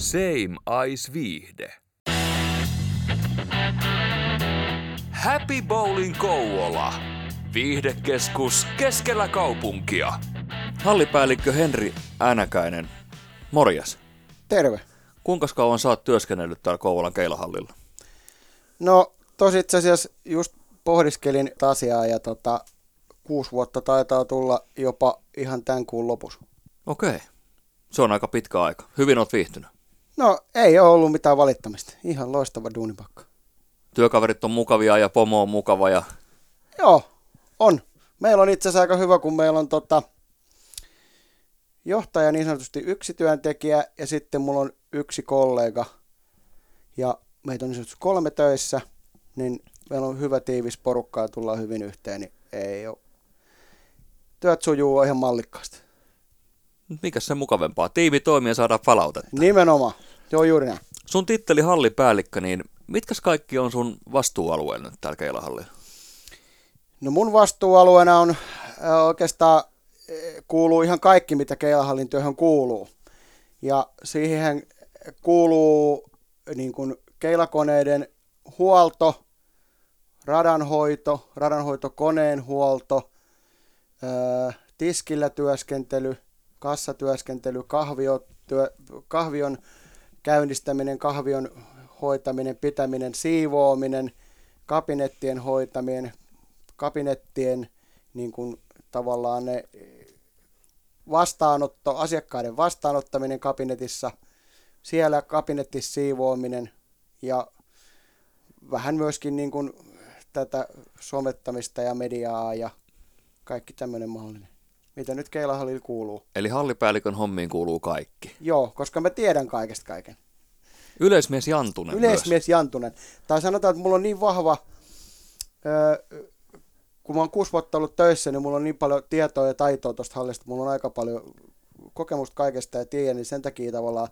Same Ice Viihde. Happy Bowling Kouola. Viihdekeskus keskellä kaupunkia. Hallipäällikkö Henri Änäkäinen, morjas. Terve. Kuinka kauan sä oot työskennellyt täällä Kouvolan keilahallilla? No tosi itse asiassa just pohdiskelin asiaa ja tota, kuusi vuotta taitaa tulla jopa ihan tämän kuun lopussa. Okei. Se on aika pitkä aika. Hyvin oot viihtynyt. No ei ole ollut mitään valittamista. Ihan loistava duunipakka. Työkaverit on mukavia ja pomo on mukava ja Joo, on. Meillä on itse asiassa aika hyvä, kun meillä on tota, johtaja niin sanotusti yksi työntekijä ja sitten mulla on yksi kollega. Ja meitä on niin sanotusti kolme töissä, niin meillä on hyvä tiivis porukka ja tullaan hyvin yhteen, niin ei ole. Työt sujuu ihan mallikkaasti. Mikä se mukavempaa? Tiimi toimii ja saadaan palautetta. Nimenomaan. Joo, juuri näin. Sun titteli hallipäällikkö, niin mitkäs kaikki on sun vastuualueella nyt täällä keilahallilla? No mun vastuualueena on äh, oikeastaan äh, kuuluu ihan kaikki, mitä keilahallin työhön kuuluu. Ja siihen kuuluu niin kuin keilakoneiden huolto, radanhoito, radanhoitokoneen huolto, äh, tiskillä työskentely, kassatyöskentely, kahvio, työ, kahvion käynnistäminen, kahvion hoitaminen, pitäminen, siivoaminen, kabinettien hoitaminen, kabinettien niin kuin tavallaan ne vastaanotto, asiakkaiden vastaanottaminen kabinetissa, siellä kabinettissa siivoaminen ja vähän myöskin niin kuin tätä somettamista ja mediaa ja kaikki tämmöinen mahdollinen, mitä nyt Keilahallilla kuuluu. Eli hallipäällikön hommiin kuuluu kaikki. Joo, koska mä tiedän kaikesta kaiken. Yleismies Jantunen Yleismies Jantunen. Tai sanotaan, että mulla on niin vahva, öö, kun mä oon kuusi vuotta ollut töissä, niin mulla on niin paljon tietoa ja taitoa tuosta hallista. Mulla on aika paljon kokemusta kaikesta ja tiedän, niin sen takia tavallaan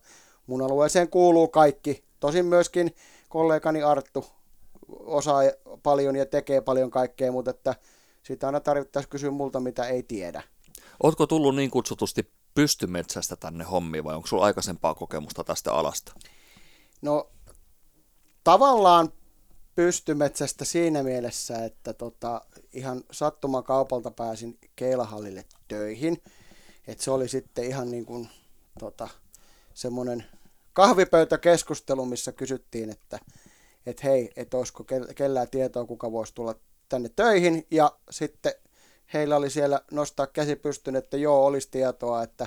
mun alueeseen kuuluu kaikki. Tosin myöskin kollegani Arttu osaa paljon ja tekee paljon kaikkea, mutta että sitä aina tarvittaisiin kysyä multa, mitä ei tiedä. Ootko tullut niin kutsutusti pystymetsästä tänne hommiin vai onko sulla aikaisempaa kokemusta tästä alasta? No tavallaan pystymetsästä siinä mielessä, että tota, ihan sattumakaupalta pääsin Keilahallille töihin. Et se oli sitten ihan niin kuin tota, semmoinen kahvipöytäkeskustelu, missä kysyttiin, että et hei, että olisiko kellään tietoa, kuka voisi tulla tänne töihin. Ja sitten heillä oli siellä nostaa käsi pystyn, että joo, olisi tietoa, että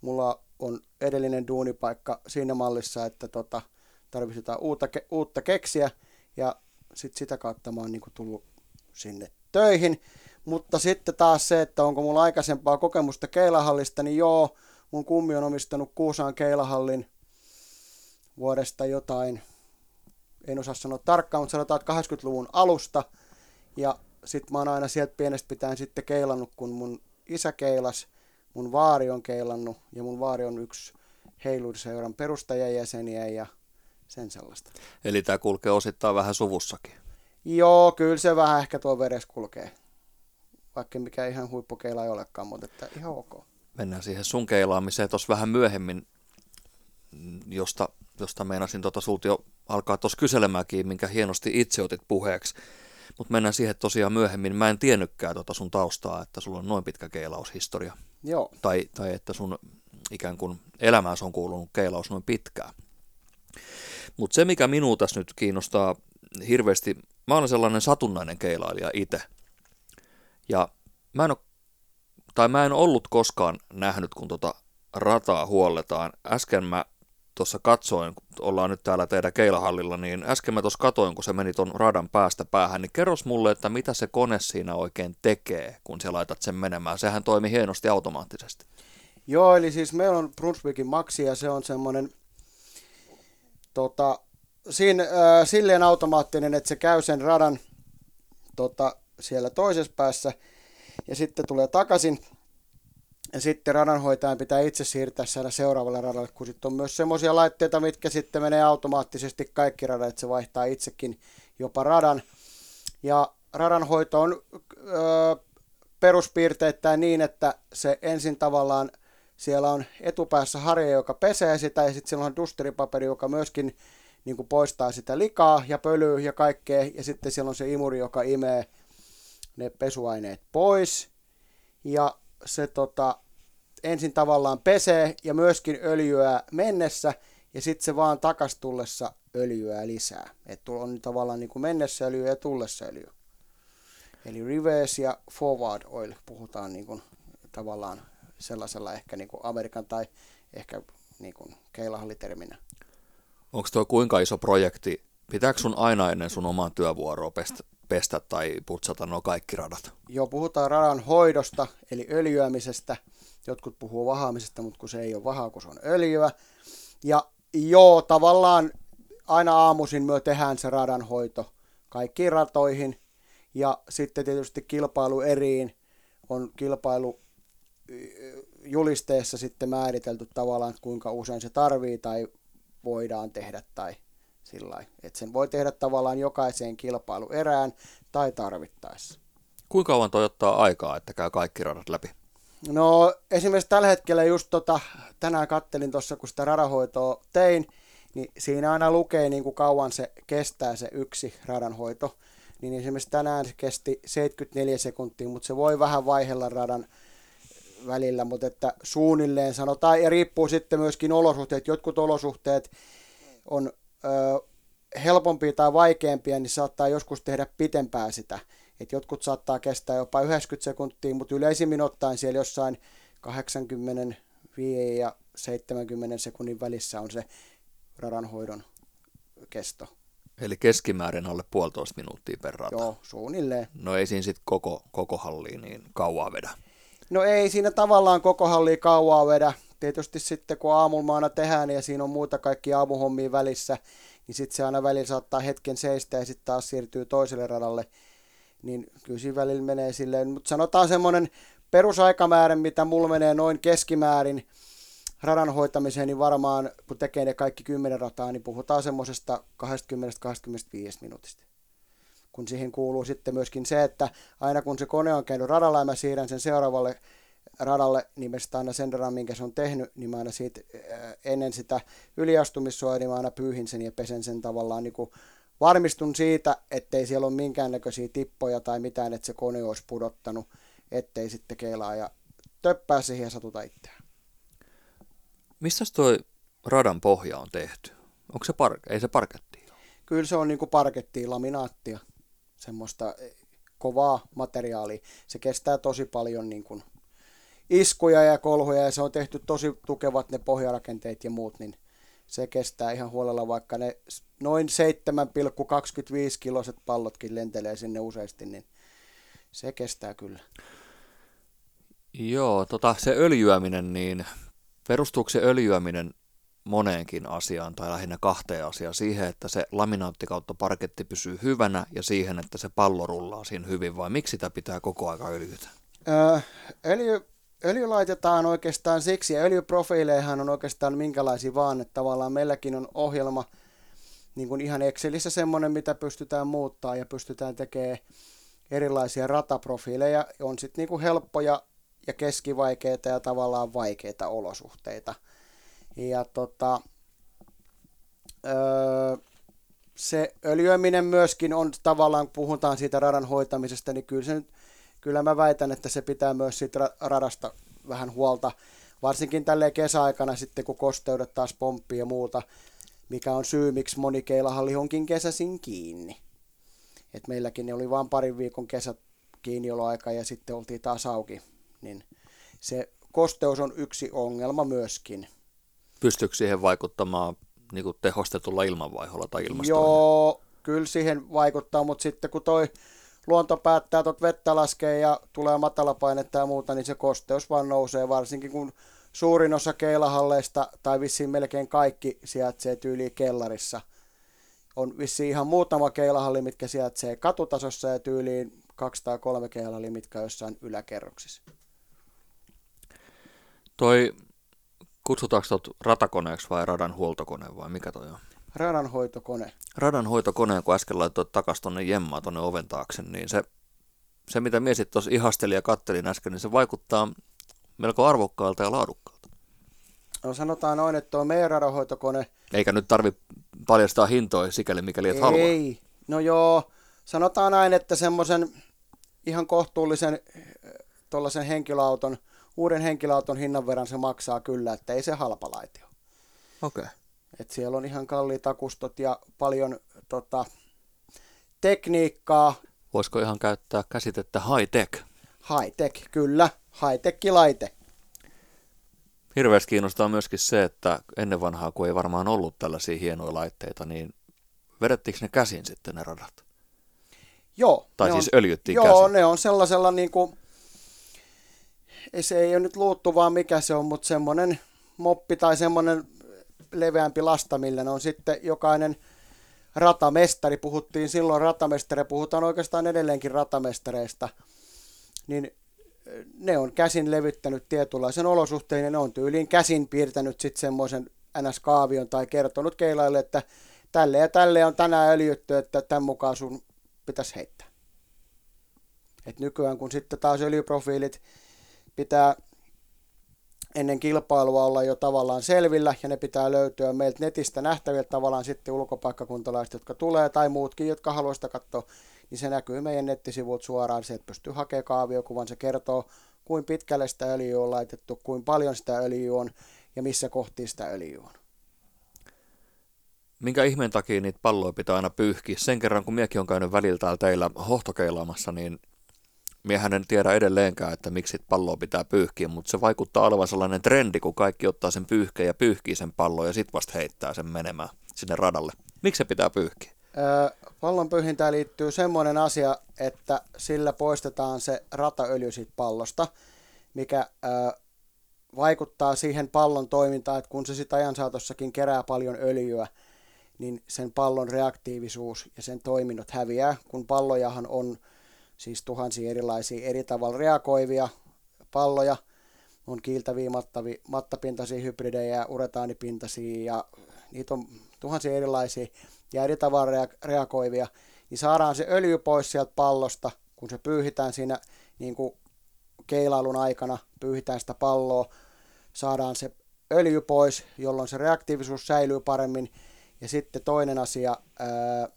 mulla on edellinen duunipaikka siinä mallissa, että tota, tarvitsisi jotain uutta, uutta keksiä. Ja sitten sitä kautta mä oon niin tullut sinne töihin. Mutta sitten taas se, että onko mulla aikaisempaa kokemusta keilahallista, niin joo, mun kummi on omistanut Kuusaan keilahallin vuodesta jotain, en osaa sanoa tarkkaan, mutta sanotaan, että 80-luvun alusta. Ja sitten mä oon aina sieltä pienestä pitäen sitten keilannut, kun mun isä keilas, mun vaari on keilannut ja mun vaari on yksi heiluriseuran perustajajäseniä ja sen sellaista. Eli tämä kulkee osittain vähän suvussakin. Joo, kyllä se vähän ehkä tuo veres kulkee. Vaikka mikä ihan huippukeila ei olekaan, mutta että ihan ok. Mennään siihen sun keilaamiseen tuossa vähän myöhemmin, josta, josta meinasin tuota sulta jo alkaa tuossa kyselemäänkin, minkä hienosti itse otit puheeksi. Mutta mennään siihen tosiaan myöhemmin. Mä en tiennytkään tuota sun taustaa, että sulla on noin pitkä keilaushistoria. Joo. Tai, tai että sun ikään kuin elämääsi on kuulunut keilaus noin pitkään. Mutta se, mikä minua tässä nyt kiinnostaa hirveästi, mä olen sellainen satunnainen keilailija itse. Ja mä en, ole, tai mä en ollut koskaan nähnyt, kun tota rataa huolletaan. Äsken mä tuossa katsoin, kun ollaan nyt täällä teidän keilahallilla, niin äsken mä tuossa katoin, kun se meni ton radan päästä päähän, niin kerros mulle, että mitä se kone siinä oikein tekee, kun sä laitat sen menemään. Sehän toimi hienosti automaattisesti. Joo, eli siis meillä on Brunswickin Maxi ja se on semmoinen tota, siinä, äh, silleen automaattinen, että se käy sen radan tota, siellä toisessa päässä ja sitten tulee takaisin. Sitten radanhoitajan pitää itse siirtää siellä seuraavalle radalle, kun sitten on myös semmoisia laitteita, mitkä sitten menee automaattisesti kaikki radat, että se vaihtaa itsekin jopa radan. Ja radanhoito on ö, peruspiirteittäin niin, että se ensin tavallaan siellä on etupäässä harja, joka pesee sitä, ja sitten siellä on dusteripaperi, joka myöskin niin kuin poistaa sitä likaa ja pölyä ja kaikkea, ja sitten siellä on se imuri, joka imee ne pesuaineet pois, ja se tota, ensin tavallaan pesee ja myöskin öljyä mennessä, ja sitten se vaan takas tullessa öljyä lisää. Että on tavallaan niin kuin mennessä öljyä ja tullessa öljyä. Eli reverse ja forward oil puhutaan niin kuin tavallaan sellaisella ehkä niin kuin Amerikan tai ehkä niin kuin keilahalliterminä. Onko tuo kuinka iso projekti? Pitääkö sun aina ennen sun omaa työvuoroa pestä, pestä tai putsata nuo kaikki radat? Joo, puhutaan radan hoidosta, eli öljyämisestä. Jotkut puhuu vahaamisesta, mutta kun se ei ole vahaa, kun se on öljyä. Ja joo, tavallaan aina aamuisin me tehdään se radanhoito kaikkiin ratoihin. Ja sitten tietysti kilpailu eriin on kilpailu julisteessa sitten määritelty tavallaan, kuinka usein se tarvii tai voidaan tehdä tai sillä Että sen voi tehdä tavallaan jokaiseen kilpailuerään tai tarvittaessa. Kuinka kauan toi ottaa aikaa, että käy kaikki radat läpi? No esimerkiksi tällä hetkellä just tota, tänään kattelin tuossa, kun sitä radahoitoa tein, niin siinä aina lukee niin kuin kauan se kestää se yksi radanhoito. Niin esimerkiksi tänään se kesti 74 sekuntia, mutta se voi vähän vaihella radan välillä, mutta että suunnilleen sanotaan, ja riippuu sitten myöskin olosuhteet. Jotkut olosuhteet on ö, helpompia tai vaikeampia, niin saattaa joskus tehdä pitempää sitä. Et jotkut saattaa kestää jopa 90 sekuntia, mutta yleisimmin ottaen siellä jossain 85 ja 70 sekunnin välissä on se radanhoidon kesto. Eli keskimäärin alle puolitoista minuuttia per rata. Joo, suunnilleen. No ei siinä sitten koko, koko halliin niin kauaa vedä. No ei siinä tavallaan koko halli kauaa vedä. Tietysti sitten kun aamulla tehdään ja siinä on muuta kaikki aamuhommia välissä, niin sitten se aina välillä saattaa hetken seistä ja sitten taas siirtyy toiselle radalle. Niin kyllä siinä välillä menee silleen, mutta sanotaan semmoinen perusaikamäärin, mitä mulla menee noin keskimäärin radan hoitamiseen, niin varmaan kun tekee ne kaikki kymmenen rataa, niin puhutaan semmoisesta 20-25 minuutista kun siihen kuuluu sitten myöskin se, että aina kun se kone on käynyt radalla ja mä siirrän sen seuraavalle radalle, niin mä aina sen radan, minkä se on tehnyt, niin mä aina siitä, äh, ennen sitä yliastumissuojaa, niin mä aina pyyhin sen ja pesen sen tavallaan niin kuin varmistun siitä, ettei siellä ole minkäännäköisiä tippoja tai mitään, että se kone olisi pudottanut, ettei sitten keilaa ja töppää siihen ja satuta itseään. Missä toi radan pohja on tehty? Onko se par- ei se parketti? Kyllä se on niin parkettia, laminaattia semmoista eh, kovaa materiaalia. Se kestää tosi paljon niin kuin iskuja ja kolhuja ja se on tehty tosi tukevat ne pohjarakenteet ja muut, niin se kestää ihan huolella, vaikka ne noin 7,25 kiloset pallotkin lentelee sinne useasti, niin se kestää kyllä. Joo, tota, se öljyäminen, niin perustuuko se öljyäminen moneenkin asiaan tai lähinnä kahteen asiaan. Siihen, että se laminaatti kautta parketti pysyy hyvänä ja siihen, että se pallo rullaa siinä hyvin vai miksi sitä pitää koko aika öljytä? Öö, öljy, öljy laitetaan oikeastaan siksi ja öljyprofiileihan on oikeastaan minkälaisia vaan, että tavallaan meilläkin on ohjelma niin kuin ihan Excelissä semmoinen, mitä pystytään muuttaa ja pystytään tekemään erilaisia rataprofiileja. On sitten niin kuin helppoja ja keskivaikeita ja tavallaan vaikeita olosuhteita – ja tota, öö, se öljyäminen myöskin on tavallaan, puhutaan siitä radan hoitamisesta, niin kyllä, se, kyllä mä väitän, että se pitää myös siitä radasta vähän huolta, varsinkin tälle kesäaikana sitten, kun kosteudet taas pomppii ja muuta, mikä on syy, miksi moni keilahalli onkin kesäsin kiinni. Et meilläkin ne oli vain parin viikon kesät kiinnioloaika ja sitten oltiin taas auki, niin se kosteus on yksi ongelma myöskin. Pystyykö siihen vaikuttamaan niin kuin tehostetulla ilmanvaiholla tai ilmastolla? Joo, kyllä siihen vaikuttaa, mutta sitten kun toi luonto päättää tuot vettä laskee ja tulee matalapainetta ja muuta, niin se kosteus vaan nousee, varsinkin kun suurin osa keilahalleista, tai vissiin melkein kaikki sijaitsee tyyliin kellarissa. On vissiin ihan muutama keilahalli, mitkä sijaitsee katutasossa ja tyyliin kaksi tai kolme keilahalli, mitkä jossain yläkerroksissa. Toi Kutsutaanko tuot ratakoneeksi vai radan huoltokone vai mikä toi on? Radanhoitokone. Radanhoitokone, kun äsken laitoit takaisin tuonne jemmaa tuonne oven taakse, niin se, se mitä mies tuossa ihasteli ja kattelin äsken, niin se vaikuttaa melko arvokkaalta ja laadukkaalta. No sanotaan noin, että tuo meidän radohoitokone... Eikä nyt tarvi paljastaa hintoja sikäli mikäli et halua. Ei, no joo, sanotaan näin, että semmoisen ihan kohtuullisen tuollaisen henkilöauton, uuden henkilöauton hinnan verran se maksaa kyllä, että ei se halpa laite ole. Okei. Okay. Et siellä on ihan kalliit akustot ja paljon tota, tekniikkaa. Voisiko ihan käyttää käsitettä high-tech? High-tech, kyllä. High-tech-laite. Hirveästi kiinnostaa myöskin se, että ennen vanhaa, kun ei varmaan ollut tällaisia hienoja laitteita, niin vedettiinkö ne käsin sitten ne radat? Joo. Tai siis on, öljyttiin joo, käsin? Ne on sellaisella niin kuin, se ei ole nyt luuttu vaan mikä se on, mutta semmoinen moppi tai semmoinen leveämpi lasta, millä ne on sitten jokainen ratamestari, puhuttiin silloin ratamestari, puhutaan oikeastaan edelleenkin ratamestareista, niin ne on käsin levyttänyt tietynlaisen olosuhteen ja ne on tyyliin käsin piirtänyt sitten semmoisen NS-kaavion tai kertonut keilaille, että tälle ja tälle on tänään öljytty, että tämän mukaan sun pitäisi heittää. Et nykyään kun sitten taas öljyprofiilit pitää ennen kilpailua olla jo tavallaan selvillä ja ne pitää löytyä meiltä netistä nähtäviltä tavallaan sitten ulkopaikkakuntalaiset, jotka tulee tai muutkin, jotka haluaisivat sitä katsoa, niin se näkyy meidän nettisivut suoraan, se pystyy hakemaan kaaviokuvan, se kertoo kuinka pitkälle sitä öljyä on laitettu, kuinka paljon sitä öljyä on ja missä kohti sitä öljyä on. Minkä ihmeen takia niitä palloja pitää aina pyyhkiä? Sen kerran, kun miekin on käynyt välillä täällä teillä hohtokeilaamassa, niin miehän en tiedä edelleenkään, että miksi palloa pitää pyyhkiä, mutta se vaikuttaa olevan sellainen trendi, kun kaikki ottaa sen pyyhkeen ja pyyhkii sen pallon ja sitten vasta heittää sen menemään sinne radalle. Miksi se pitää pyyhkiä? Öö, pallon pyyhintään liittyy semmoinen asia, että sillä poistetaan se rataöljy siitä pallosta, mikä öö, vaikuttaa siihen pallon toimintaan, että kun se sitä ajan saatossakin kerää paljon öljyä, niin sen pallon reaktiivisuus ja sen toiminnot häviää, kun pallojahan on siis tuhansia erilaisia eri tavalla reagoivia palloja, on kiiltäviä, mattavi, mattapintaisia hybridejä, uretaanipintaisia ja niitä on tuhansia erilaisia ja eri tavalla reagoivia, niin saadaan se öljy pois sieltä pallosta, kun se pyyhitään siinä niin kuin keilailun aikana, pyyhitään sitä palloa, saadaan se öljy pois, jolloin se reaktiivisuus säilyy paremmin. Ja sitten toinen asia ää,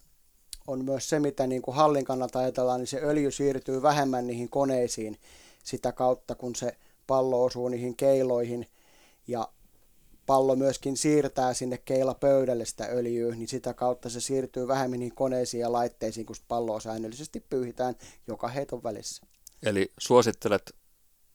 on myös se, mitä niin kuin hallin kannalta ajatellaan, niin se öljy siirtyy vähemmän niihin koneisiin sitä kautta, kun se pallo osuu niihin keiloihin ja pallo myöskin siirtää sinne keilapöydälle sitä öljyä, niin sitä kautta se siirtyy vähemmän niihin koneisiin ja laitteisiin, kun palloa säännöllisesti pyyhitään joka heiton välissä. Eli suosittelet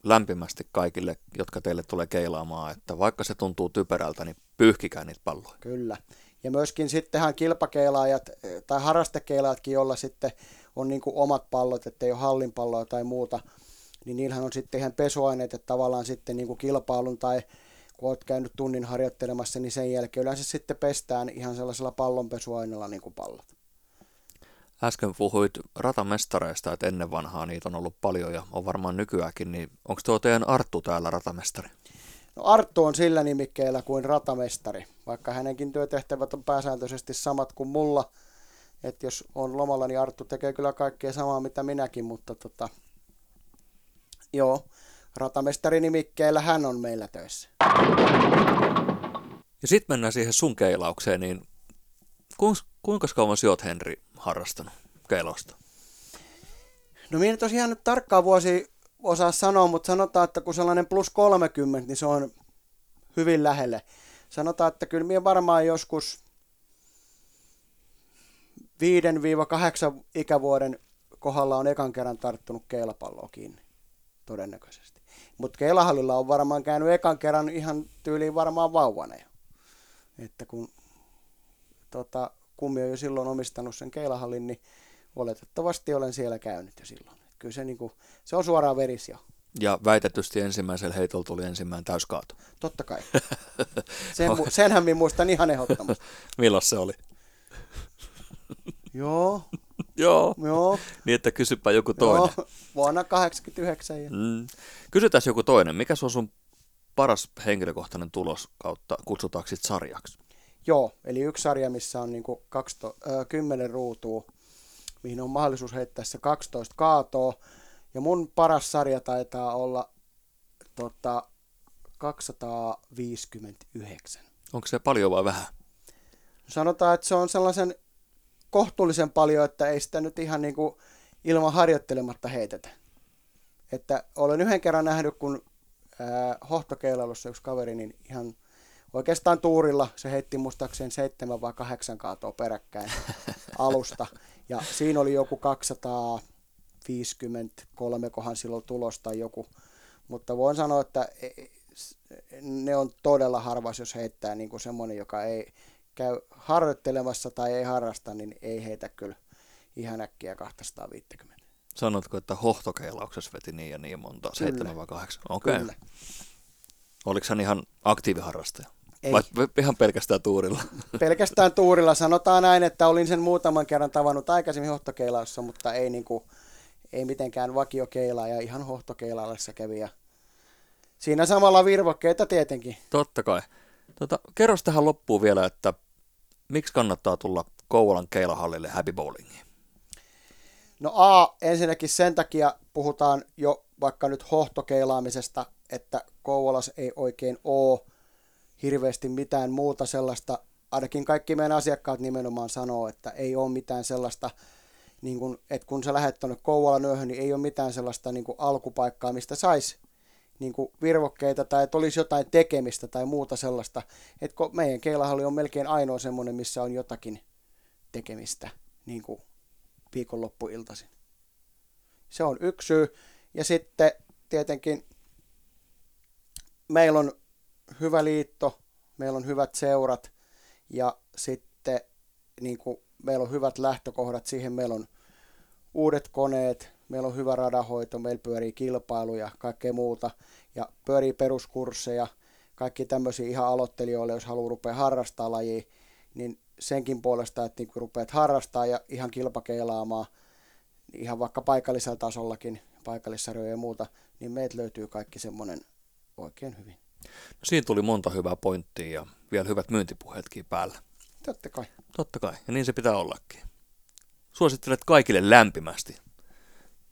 lämpimästi kaikille, jotka teille tulee keilaamaan, että vaikka se tuntuu typerältä, niin pyyhkikää niitä palloja. Kyllä. Ja myöskin sittenhän kilpakeilaajat tai harrastekeilaajatkin, joilla sitten on niin kuin omat pallot, ettei ole hallinpalloa tai muuta, niin niillähän on sitten ihan pesuaineet, että tavallaan sitten niin kuin kilpailun tai kun olet käynyt tunnin harjoittelemassa, niin sen jälkeen yleensä sitten pestään ihan sellaisella pallonpesuaineella niin kuin pallot. Äsken puhuit ratamestareista, että ennen vanhaa niitä on ollut paljon ja on varmaan nykyäänkin, niin onko tuo teidän Arttu täällä ratamestari? No Arttu on sillä nimikkeellä kuin ratamestari, vaikka hänenkin työtehtävät on pääsääntöisesti samat kuin mulla. Että jos on lomalla, niin Arttu tekee kyllä kaikkea samaa mitä minäkin, mutta tota, joo, ratamestari nimikkeellä hän on meillä töissä. Ja sitten mennään siihen sun keilaukseen, niin kuinka kauan sinä olet, Henri, harrastanut keilausta? No minä tosiaan nyt tarkkaan vuosi osaa sanoa, mutta sanotaan, että kun sellainen plus 30, niin se on hyvin lähelle. Sanotaan, että kyllä minä varmaan joskus 5-8 ikävuoden kohdalla on ekan kerran tarttunut keilapalloa kiinni, todennäköisesti. Mutta keilahallilla on varmaan käynyt ekan kerran ihan tyyliin varmaan vauvana jo. Että kun tota, kummi on jo silloin omistanut sen keilahallin, niin oletettavasti olen siellä käynyt jo silloin. Kyllä se, niin kuin, se on suoraan verisio. Ja väitetysti ensimmäisellä heitolla tuli ensimmäinen täyskaato. Totta kai. Sen, senhän minä muistan ihan ehdottomasti. Milloin se oli? Joo. Joo. Joo. Niin, että kysypä joku toinen. Joo, vuonna 89. Ja... Mm. Kysytään joku toinen. Mikä on sun paras henkilökohtainen tulos kautta, kutsutaanko sit sarjaksi? Joo, eli yksi sarja, missä on niin 10 ruutua, mihin on mahdollisuus heittää se 12 kaatoa. Ja mun paras sarja taitaa olla tota, 259. Onko se paljon vai vähän? Sanotaan, että se on sellaisen kohtuullisen paljon, että ei sitä nyt ihan niin kuin ilman harjoittelematta heitetä. Että olen yhden kerran nähnyt, kun ää, hohtokeilailussa yksi kaveri, niin ihan oikeastaan tuurilla se heitti muistaakseen seitsemän vai kahdeksan kaatoa peräkkäin alusta. Ja siinä oli joku 253, kohan silloin tulos tai joku. Mutta voin sanoa, että e, e, ne on todella harvas, jos heittää niin kuin semmoinen, joka ei käy harjoittelemassa tai ei harrasta, niin ei heitä kyllä ihan äkkiä 250. Sanotko, että hohtokeilauksessa veti niin ja niin monta? Kyllä. Seitsemän vai kahdeksan? Okei. Okay. Oliko hän ihan aktiiviharrastaja? Ei. Vai ihan pelkästään tuurilla? Pelkästään tuurilla. Sanotaan näin, että olin sen muutaman kerran tavannut aikaisemmin hohtokeilaussa, mutta ei, niin kuin, ei mitenkään vakiokeilaa ja ihan hohtokeilaillessa kävi. Ja siinä samalla virvokkeita tietenkin. Totta kai. Tota, kerros tähän loppuun vielä, että miksi kannattaa tulla Kouvolan keilahallille Happy Bowlingiin? No A, ensinnäkin sen takia puhutaan jo vaikka nyt hohtokeilaamisesta, että Kouvolas ei oikein ole hirveästi mitään muuta sellaista, ainakin kaikki meidän asiakkaat nimenomaan sanoo, että ei ole mitään sellaista, niin kun, että kun sä lähdet tuonne Kouvolan yöhön, niin ei ole mitään sellaista niin alkupaikkaa, mistä saisi niin kuin virvokkeita tai että olisi jotain tekemistä tai muuta sellaista. Että meidän keilahalli on melkein ainoa semmoinen, missä on jotakin tekemistä niin kuin viikonloppuiltaisin. Se on yksi syy. Ja sitten tietenkin meillä on hyvä liitto, meillä on hyvät seurat ja sitten niin kuin meillä on hyvät lähtökohdat siihen. Meillä on uudet koneet, meillä on hyvä radahoito, meillä pyörii kilpailuja, kaikkea muuta ja pyörii peruskursseja, kaikki tämmöisiä ihan aloittelijoille, jos haluaa rupea harrastaa lajia, niin senkin puolesta, että niin rupeat harrastaa ja ihan kilpakeilaamaan, ihan vaikka paikallisella tasollakin, paikallissarjoja ja muuta, niin meitä löytyy kaikki semmoinen oikein hyvin. No siinä tuli monta hyvää pointtia ja vielä hyvät myyntipuheetkin päällä. Totta kai. Totta kai, ja niin se pitää ollakin. Suosittelet kaikille lämpimästi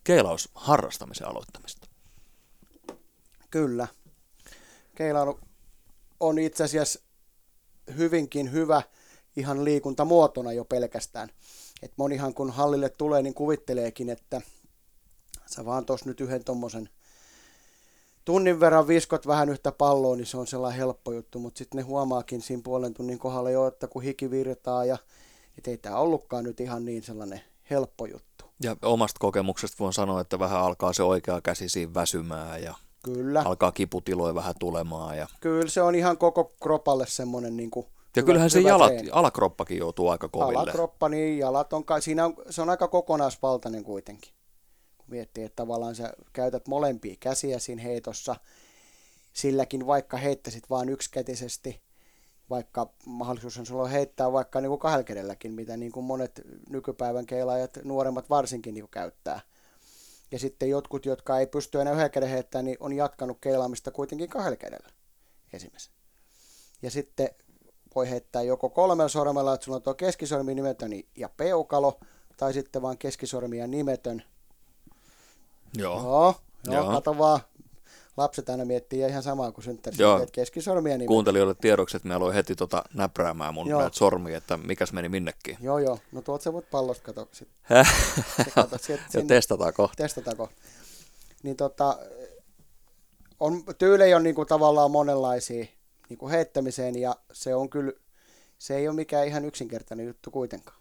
keilaus harrastamisen aloittamista. Kyllä. Keilailu on itse asiassa hyvinkin hyvä ihan liikuntamuotona jo pelkästään. Et monihan kun hallille tulee, niin kuvitteleekin, että sä vaan tuossa nyt yhden tommosen tunnin verran viskot vähän yhtä palloa, niin se on sellainen helppo juttu, mutta sitten ne huomaakin siinä puolen tunnin kohdalla jo, että kun hiki virtaa ja et ei tämä ollutkaan nyt ihan niin sellainen helppo juttu. Ja omasta kokemuksesta voin sanoa, että vähän alkaa se oikea käsi siinä väsymään ja Kyllä. alkaa kiputiloja vähän tulemaan. Ja... Kyllä se on ihan koko kropalle semmoinen niin kuin ja hyvä, kyllähän se jalat, alakroppakin joutuu aika koville. Alakroppa, niin jalat on, siinä on, se on aika kokonaisvaltainen kuitenkin. Miettii, että tavallaan sä käytät molempia käsiä siinä heitossa, silläkin vaikka heittäisit vain yksikätisesti, vaikka mahdollisuus on sulla heittää vaikka niin kuin kahdella kädelläkin, mitä niin kuin monet nykypäivän keilaajat, nuoremmat varsinkin niin kuin käyttää. Ja sitten jotkut, jotka ei pysty enää yhden käden heittämään, niin on jatkanut keilaamista kuitenkin kahdella kädellä esimerkiksi. Ja sitten voi heittää joko kolmella sormella, että sulla on tuo keskisormi nimetön ja peukalo, tai sitten vaan keskisormi ja nimetön. Joo. Joo, joo, joo. kato vaan. Lapset aina miettii ihan samaa kuin synttärissä, että keskisormi ja nimetön. Kuuntelijoille tiedoksi, että me aloin heti tota näpräämään mun näitä sormia, että mikäs meni minnekin. Joo, joo. No tuolta sä voit pallosta kato. Sit. sinne. testataan kohta. Testataan kohta. Niin tota, on, tyylejä on niinku tavallaan monenlaisia niin kuin heittämiseen ja se on kyllä, se ei ole mikään ihan yksinkertainen juttu kuitenkaan.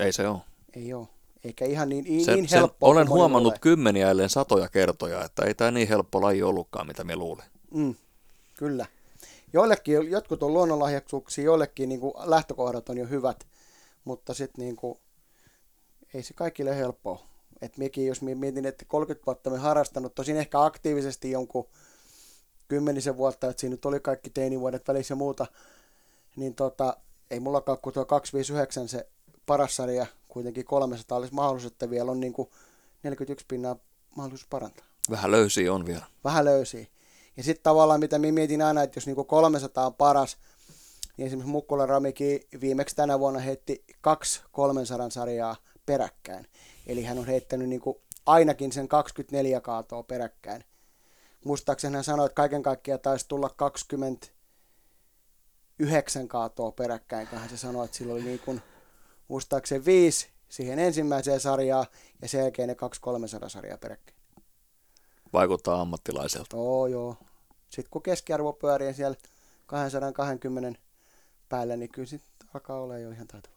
Ei se ole. Ei ole. Eikä ihan niin, niin, se, niin helppo. olen huomannut ole. kymmeniä ellen satoja kertoja, että ei tämä niin helppo laji ollutkaan, mitä me luulin. Mm, kyllä. Joillekin, jotkut on luonnonlahjaksuuksia, joillekin niin kuin lähtökohdat on jo hyvät, mutta sitten niin kuin, ei se kaikille helppoa. Et mekin, jos mietin, että 30 vuotta me harrastanut, tosin ehkä aktiivisesti jonkun kymmenisen vuotta, että siinä nyt oli kaikki teinivuodet välissä ja muuta, niin tota, ei mullakaan kuin tuo 259 se paras sarja, kuitenkin 300 olisi mahdollisuus, että vielä on niin kuin 41 pinnaa mahdollisuus parantaa. Vähän löysiä on vielä. Vähän löysiä. Ja sitten tavallaan, mitä minä mietin aina, että jos niin kuin 300 on paras, niin esimerkiksi Mukkula Ramiki viimeksi tänä vuonna heitti kaksi 300 sarjaa peräkkäin. Eli hän on heittänyt niin kuin ainakin sen 24 kaatoa peräkkäin muistaakseni hän sanoi, että kaiken kaikkiaan taisi tulla 29 kaatoa peräkkäin, kun hän se sanoi, että sillä oli niin kuin, muistaakseni viisi siihen ensimmäiseen sarjaan ja sen jälkeen ne 200-300 sarjaa peräkkäin. Vaikuttaa ammattilaiselta. Joo, joo. Sitten kun keskiarvo pyörii siellä 220 päällä, niin kyllä sitten alkaa olla jo ihan taitava.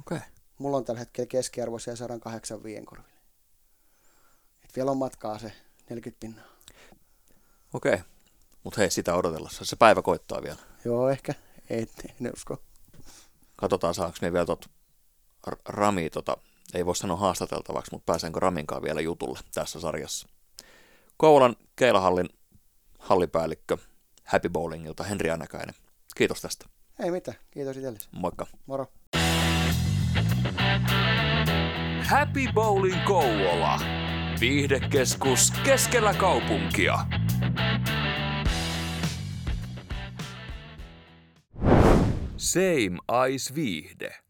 Okei. Okay. Mulla on tällä hetkellä keskiarvo siellä 185 korville. Et vielä on matkaa se 40 pinnaa. Okei. Okay. Mutta hei, sitä odotellessa. Se päivä koittaa vielä. Joo, ehkä. Ei, en usko. Katsotaan, saanko me vielä tot Rami, tota, ei voi sanoa haastateltavaksi, mutta pääsenkö Raminkaan vielä jutulle tässä sarjassa. Koulan Keilahallin hallipäällikkö Happy Bowlingilta Henri Anäkäinen. Kiitos tästä. Ei mitään, kiitos itsellesi. Moikka. Moro. Happy Bowling Kouvola. Viihdekeskus keskellä kaupunkia. Same Ice Viihde.